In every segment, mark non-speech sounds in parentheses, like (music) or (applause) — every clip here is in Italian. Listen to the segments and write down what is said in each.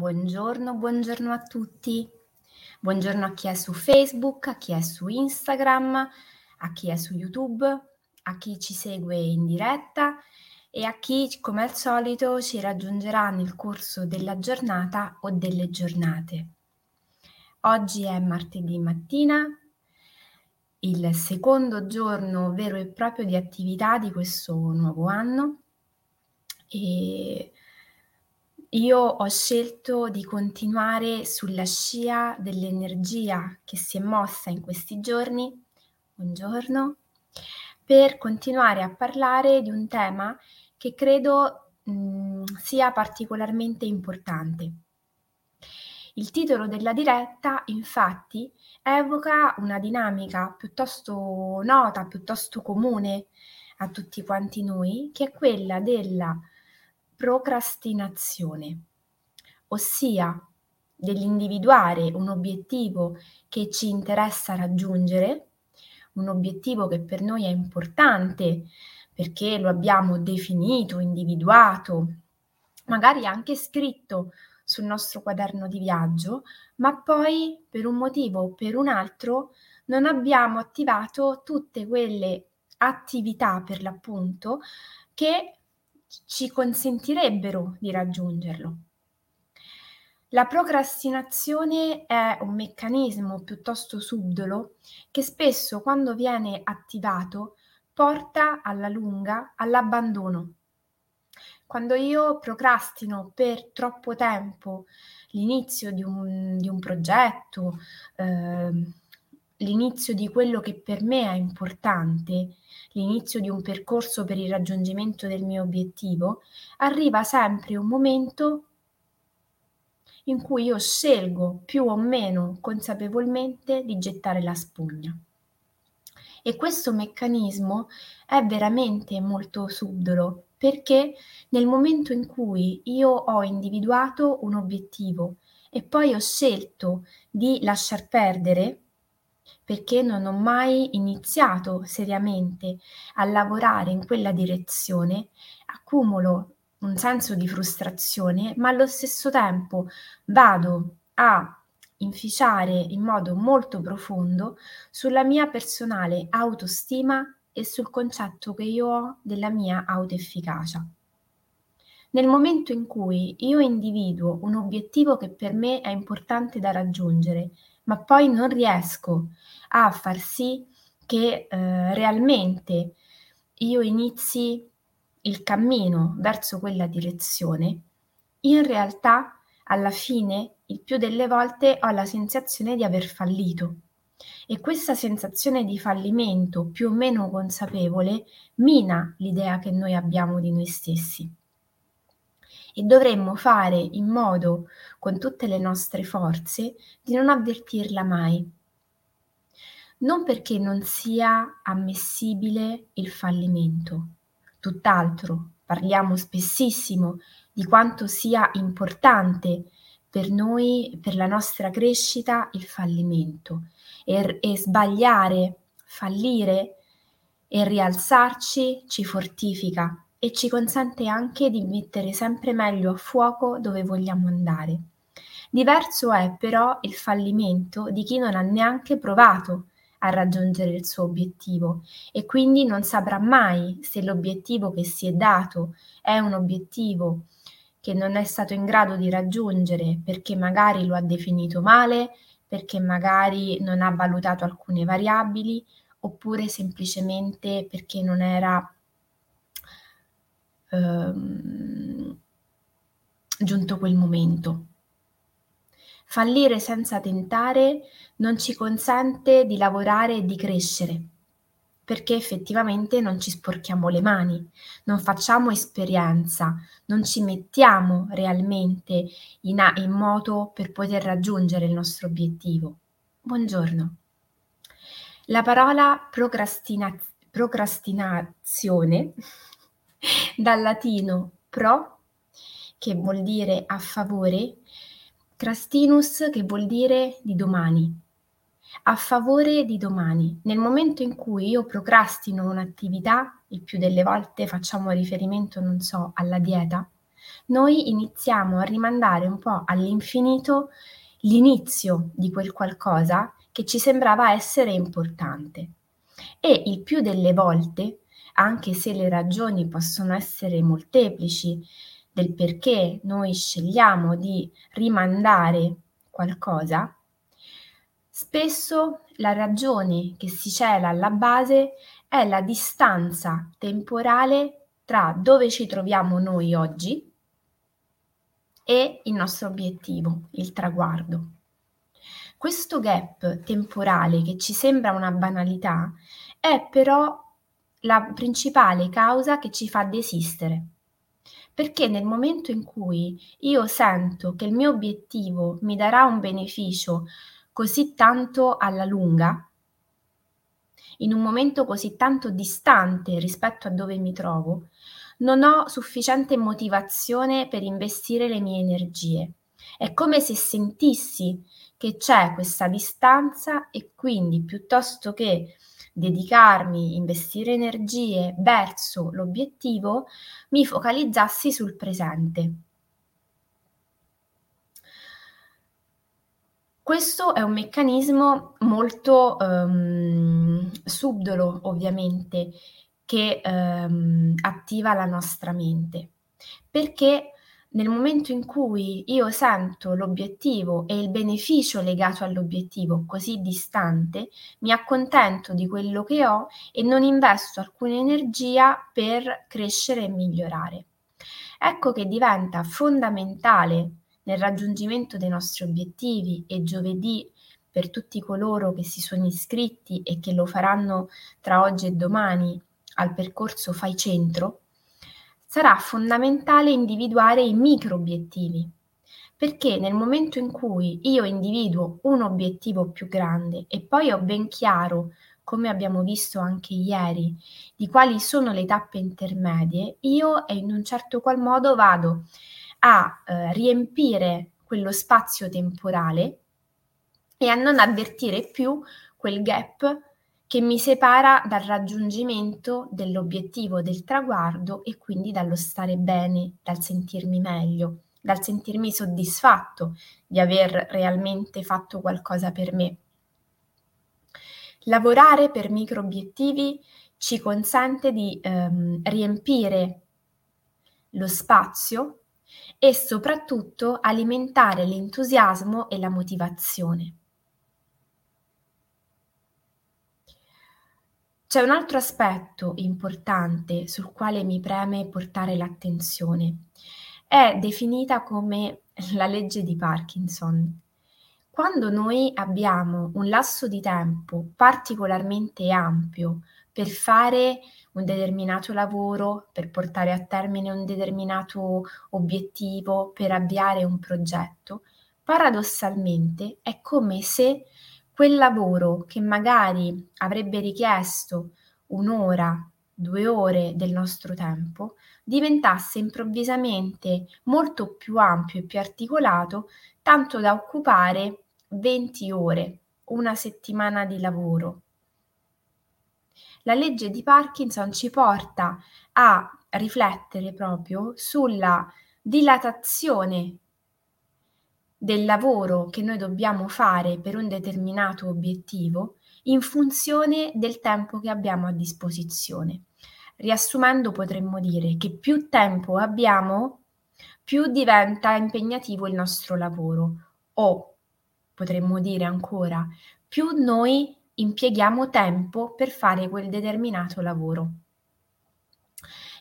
Buongiorno, buongiorno a tutti. Buongiorno a chi è su Facebook, a chi è su Instagram, a chi è su YouTube, a chi ci segue in diretta e a chi, come al solito, ci raggiungerà nel corso della giornata o delle giornate. Oggi è martedì mattina, il secondo giorno vero e proprio di attività di questo nuovo anno e io ho scelto di continuare sulla scia dell'energia che si è mossa in questi giorni, buongiorno, per continuare a parlare di un tema che credo mh, mm, sia particolarmente importante. Il titolo della diretta, infatti, evoca una dinamica piuttosto nota, piuttosto comune a tutti quanti noi, che è quella della procrastinazione, ossia dell'individuare un obiettivo che ci interessa raggiungere, un obiettivo che per noi è importante perché lo abbiamo definito, individuato, magari anche scritto sul nostro quaderno di viaggio, ma poi per un motivo o per un altro non abbiamo attivato tutte quelle attività per l'appunto che ci consentirebbero di raggiungerlo. La procrastinazione è un meccanismo piuttosto subdolo che spesso quando viene attivato porta alla lunga all'abbandono. Quando io procrastino per troppo tempo l'inizio di un, di un progetto, eh, l'inizio di quello che per me è importante, l'inizio di un percorso per il raggiungimento del mio obiettivo, arriva sempre un momento in cui io scelgo più o meno consapevolmente di gettare la spugna. E questo meccanismo è veramente molto subdolo perché nel momento in cui io ho individuato un obiettivo e poi ho scelto di lasciar perdere perché non ho mai iniziato seriamente a lavorare in quella direzione, accumulo un senso di frustrazione, ma allo stesso tempo vado a inficiare in modo molto profondo sulla mia personale autostima e sul concetto che io ho della mia autoefficacia. Nel momento in cui io individuo un obiettivo che per me è importante da raggiungere, ma poi non riesco a far sì che eh, realmente io inizi il cammino verso quella direzione, in realtà alla fine il più delle volte ho la sensazione di aver fallito. E questa sensazione di fallimento più o meno consapevole mina l'idea che noi abbiamo di noi stessi. E dovremmo fare in modo, con tutte le nostre forze, di non avvertirla mai, non perché non sia ammissibile il fallimento, tutt'altro, parliamo spessissimo di quanto sia importante per noi, per la nostra crescita, il fallimento. E, e sbagliare, fallire e rialzarci ci fortifica e ci consente anche di mettere sempre meglio a fuoco dove vogliamo andare. Diverso è però il fallimento di chi non ha neanche provato a raggiungere il suo obiettivo e quindi non saprà mai se l'obiettivo che si è dato è un obiettivo che non è stato in grado di raggiungere perché magari lo ha definito male, perché magari non ha valutato alcune variabili oppure semplicemente perché non era ehm, giunto quel momento. Fallire senza tentare non ci consente di lavorare e di crescere, perché effettivamente non ci sporchiamo le mani, non facciamo esperienza, non ci mettiamo realmente in, a- in moto per poter raggiungere il nostro obiettivo. Buongiorno. La parola procrastina- procrastinazione, (laughs) dal latino pro, che vuol dire a favore, Crastinus che vuol dire di domani, a favore di domani. Nel momento in cui io procrastino un'attività, il più delle volte facciamo riferimento, non so, alla dieta, noi iniziamo a rimandare un po' all'infinito l'inizio di quel qualcosa che ci sembrava essere importante. E il più delle volte, anche se le ragioni possono essere molteplici del perché noi scegliamo di rimandare qualcosa, spesso la ragione che si cela alla base è la distanza temporale tra dove ci troviamo noi oggi e il nostro obiettivo, il traguardo. Questo gap temporale che ci sembra una banalità è però la principale causa che ci fa desistere. Perché nel momento in cui io sento che il mio obiettivo mi darà un beneficio così tanto alla lunga, in un momento così tanto distante rispetto a dove mi trovo, non ho sufficiente motivazione per investire le mie energie. È come se sentissi che c'è questa distanza e quindi piuttosto che dedicarmi, investire energie verso l'obiettivo, mi focalizzassi sul presente. Questo è un meccanismo molto um, subdolo, ovviamente, che um, attiva la nostra mente, perché nel momento in cui io sento l'obiettivo e il beneficio legato all'obiettivo così distante, mi accontento di quello che ho e non investo alcuna energia per crescere e migliorare. Ecco che diventa fondamentale nel raggiungimento dei nostri obiettivi e giovedì per tutti coloro che si sono iscritti e che lo faranno tra oggi e domani al percorso Fai Centro, sarà fondamentale individuare i micro obiettivi, perché nel momento in cui io individuo un obiettivo più grande e poi ho ben chiaro, come abbiamo visto anche ieri, di quali sono le tappe intermedie, io in un certo qual modo vado a eh, riempire quello spazio temporale e a non avvertire più quel gap che mi separa dal raggiungimento dell'obiettivo del traguardo e quindi dallo stare bene, dal sentirmi meglio, dal sentirmi soddisfatto di aver realmente fatto qualcosa per me. Lavorare per micro obiettivi ci consente di ehm, riempire lo spazio e soprattutto alimentare l'entusiasmo e la motivazione. C'è un altro aspetto importante sul quale mi preme portare l'attenzione. È definita come la legge di Parkinson. Quando noi abbiamo un lasso di tempo particolarmente ampio per fare un determinato lavoro, per portare a termine un determinato obiettivo, per avviare un progetto, paradossalmente è come se quel lavoro che magari avrebbe richiesto un'ora, due ore del nostro tempo, diventasse improvvisamente molto più ampio e più articolato, tanto da occupare 20 ore, una settimana di lavoro. La legge di Parkinson ci porta a riflettere proprio sulla dilatazione del lavoro che noi dobbiamo fare per un determinato obiettivo in funzione del tempo che abbiamo a disposizione. Riassumendo potremmo dire che più tempo abbiamo, più diventa impegnativo il nostro lavoro o potremmo dire ancora, più noi impieghiamo tempo per fare quel determinato lavoro.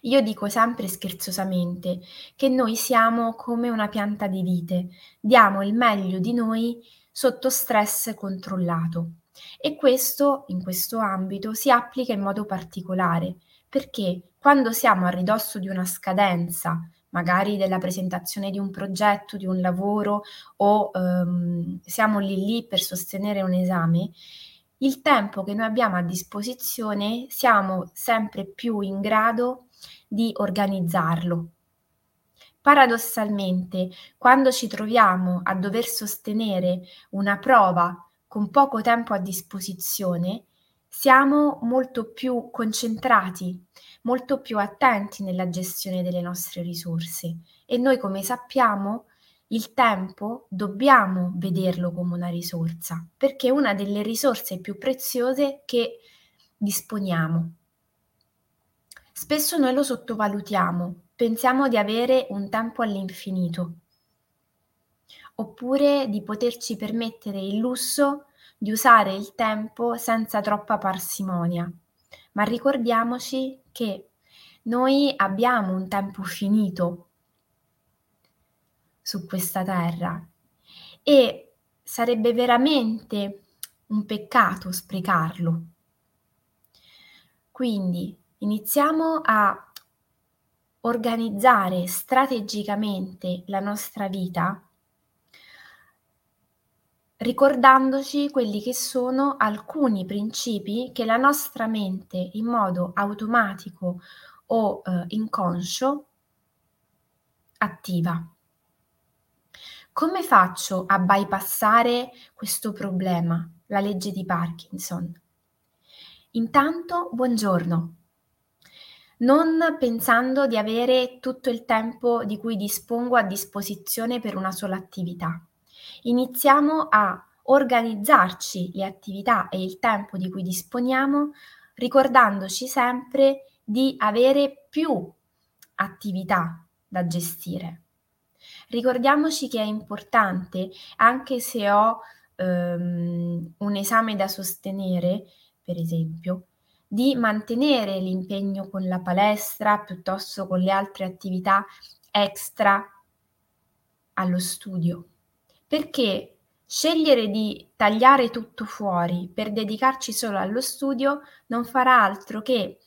Io dico sempre scherzosamente che noi siamo come una pianta di vite, diamo il meglio di noi sotto stress controllato. E questo, in questo ambito, si applica in modo particolare, perché quando siamo a ridosso di una scadenza, magari della presentazione di un progetto, di un lavoro o um, siamo lì lì per sostenere un esame, il tempo che noi abbiamo a disposizione siamo sempre più in grado di organizzarlo. Paradossalmente, quando ci troviamo a dover sostenere una prova con poco tempo a disposizione, siamo molto più concentrati, molto più attenti nella gestione delle nostre risorse e noi come sappiamo il tempo dobbiamo vederlo come una risorsa, perché è una delle risorse più preziose che disponiamo. Spesso noi lo sottovalutiamo, pensiamo di avere un tempo all'infinito, oppure di poterci permettere il lusso di usare il tempo senza troppa parsimonia. Ma ricordiamoci che noi abbiamo un tempo finito su questa terra e sarebbe veramente un peccato sprecarlo. Quindi iniziamo a organizzare strategicamente la nostra vita ricordandoci quelli che sono alcuni principi che la nostra mente in modo automatico o eh, inconscio attiva. Come faccio a bypassare questo problema, la legge di Parkinson? Intanto, buongiorno. Non pensando di avere tutto il tempo di cui dispongo a disposizione per una sola attività. Iniziamo a organizzarci le attività e il tempo di cui disponiamo, ricordandoci sempre di avere più attività da gestire. Ricordiamoci che è importante, anche se ho ehm, un esame da sostenere, per esempio, di mantenere l'impegno con la palestra piuttosto con le altre attività extra allo studio. Perché scegliere di tagliare tutto fuori per dedicarci solo allo studio non farà altro che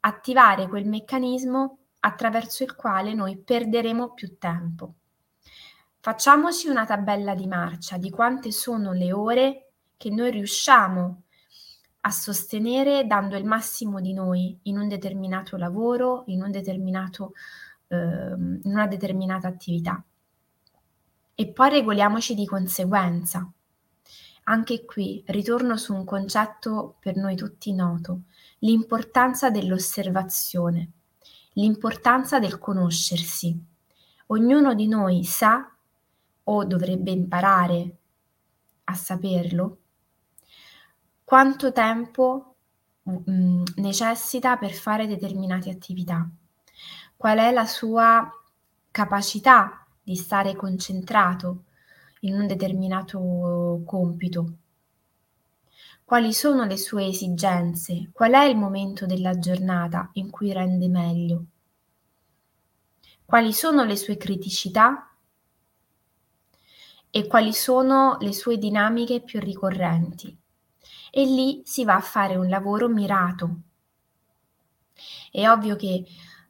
attivare quel meccanismo attraverso il quale noi perderemo più tempo. Facciamoci una tabella di marcia di quante sono le ore che noi riusciamo a sostenere dando il massimo di noi in un determinato lavoro, in, un determinato, eh, in una determinata attività. E poi regoliamoci di conseguenza. Anche qui ritorno su un concetto per noi tutti noto, l'importanza dell'osservazione, l'importanza del conoscersi. Ognuno di noi sa o dovrebbe imparare a saperlo, quanto tempo mh, mm, necessita per fare determinate attività, qual è la sua capacità di stare concentrato in un determinato compito, quali sono le sue esigenze, qual è il momento della giornata in cui rende meglio, quali sono le sue criticità? E quali sono le sue dinamiche più ricorrenti. E lì si va a fare un lavoro mirato. È ovvio che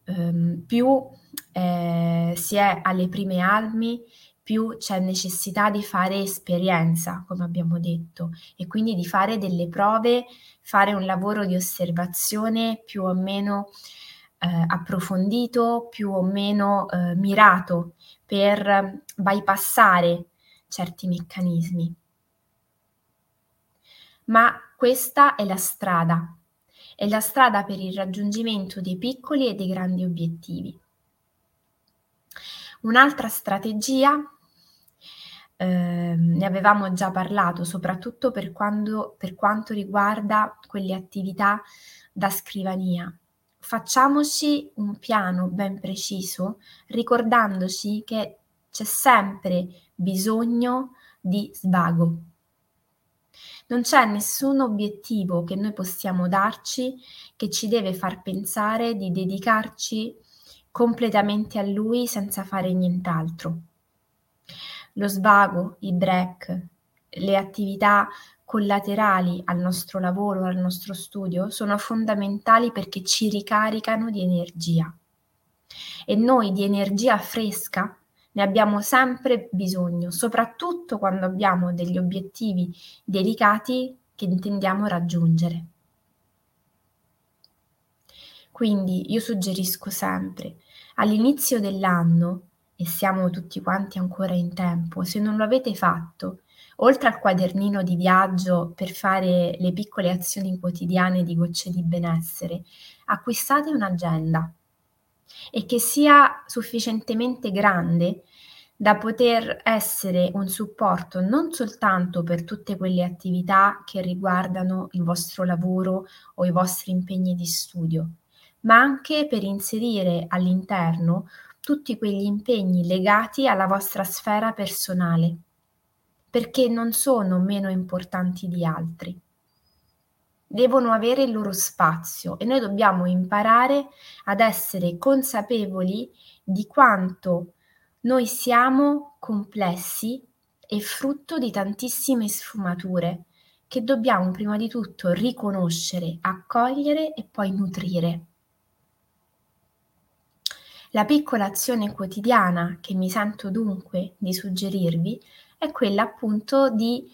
ehm, più eh, si è alle prime armi, più c'è necessità di fare esperienza, come abbiamo detto, e quindi di fare delle prove, fare un lavoro di osservazione più o meno eh, approfondito, più o meno eh, mirato per bypassare certi meccanismi. Ma questa è la strada, è la strada per il raggiungimento dei piccoli e dei grandi obiettivi. Un'altra strategia, eh, ne avevamo già parlato, soprattutto per, quando, per quanto riguarda quelle attività da scrivania. Facciamoci un piano ben preciso, ricordandoci che c'è sempre bisogno di svago. Non c'è nessun obiettivo che noi possiamo darci che ci deve far pensare di dedicarci completamente a lui senza fare nient'altro. Lo svago, i break, le attività collaterali al nostro lavoro, al nostro studio, sono fondamentali perché ci ricaricano di energia. E noi di energia fresca ne abbiamo sempre bisogno, soprattutto quando abbiamo degli obiettivi delicati che intendiamo raggiungere. Quindi io suggerisco sempre all'inizio dell'anno, e siamo tutti quanti ancora in tempo, se non lo avete fatto, oltre al quadernino di viaggio per fare le piccole azioni quotidiane di gocce di benessere, acquistate un'agenda e che sia sufficientemente grande da poter essere un supporto non soltanto per tutte quelle attività che riguardano il vostro lavoro o i vostri impegni di studio, ma anche per inserire all'interno tutti quegli impegni legati alla vostra sfera personale, perché non sono meno importanti di altri. Devono avere il loro spazio e noi dobbiamo imparare ad essere consapevoli di quanto noi siamo complessi e frutto di tantissime sfumature che dobbiamo prima di tutto riconoscere, accogliere e poi nutrire. La piccola azione quotidiana che mi sento dunque di suggerirvi è quella appunto di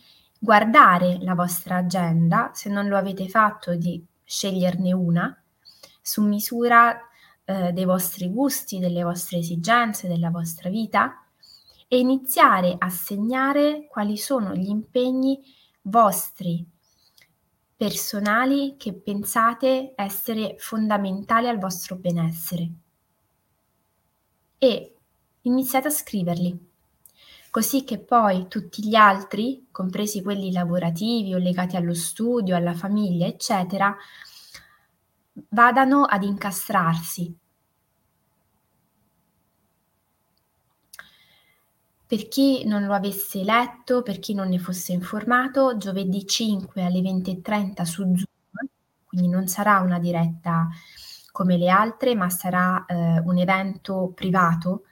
guardare la vostra agenda, se non lo avete fatto di sceglierne una, su misura eh, dei vostri gusti, delle vostre esigenze, della vostra vita e iniziare a segnare quali sono gli impegni vostri personali che pensate essere fondamentali al vostro benessere. E iniziate a scriverli così che poi tutti gli altri, compresi quelli lavorativi o legati allo studio, alla famiglia, eccetera, vadano ad incastrarsi. Per chi non lo avesse letto, per chi non ne fosse informato, giovedì 5 alle 20.30 su Zoom, quindi non sarà una diretta come le altre, ma sarà eh, un evento privato,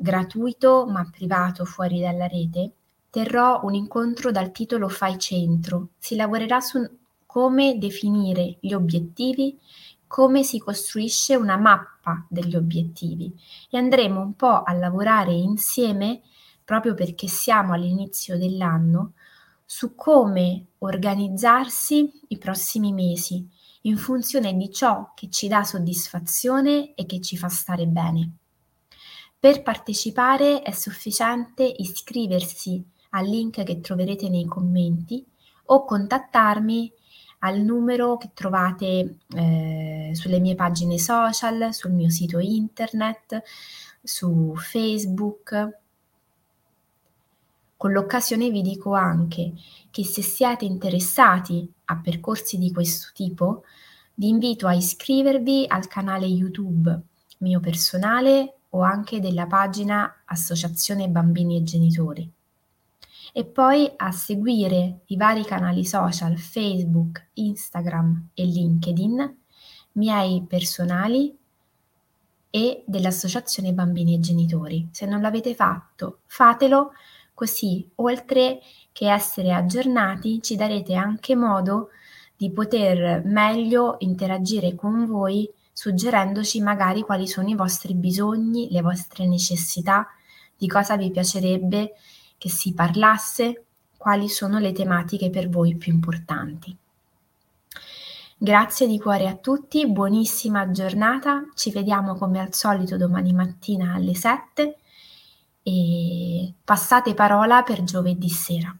gratuito ma privato fuori dalla rete, terrò un incontro dal titolo Fai centro. Si lavorerà su come definire gli obiettivi, come si costruisce una mappa degli obiettivi e andremo un po' a lavorare insieme, proprio perché siamo all'inizio dell'anno, su come organizzarsi i prossimi mesi in funzione di ciò che ci dà soddisfazione e che ci fa stare bene. Per partecipare è sufficiente iscriversi al link che troverete nei commenti o contattarmi al numero che trovate eh, sulle mie pagine social, sul mio sito internet, su Facebook. Con l'occasione vi dico anche che se siete interessati a percorsi di questo tipo, vi invito a iscrivervi al canale YouTube mio personale o anche della pagina Associazione Bambini e Genitori e poi a seguire i vari canali social Facebook, Instagram e LinkedIn, miei personali e dell'Associazione Bambini e Genitori. Se non l'avete fatto, fatelo così, oltre che essere aggiornati, ci darete anche modo di poter meglio interagire con voi, suggerendoci magari quali sono i vostri bisogni, le vostre necessità, di cosa vi piacerebbe che si parlasse quali sono le tematiche per voi più importanti. Grazie di cuore a tutti, buonissima giornata, ci vediamo come al solito domani mattina alle 7 e passate parola per giovedì sera.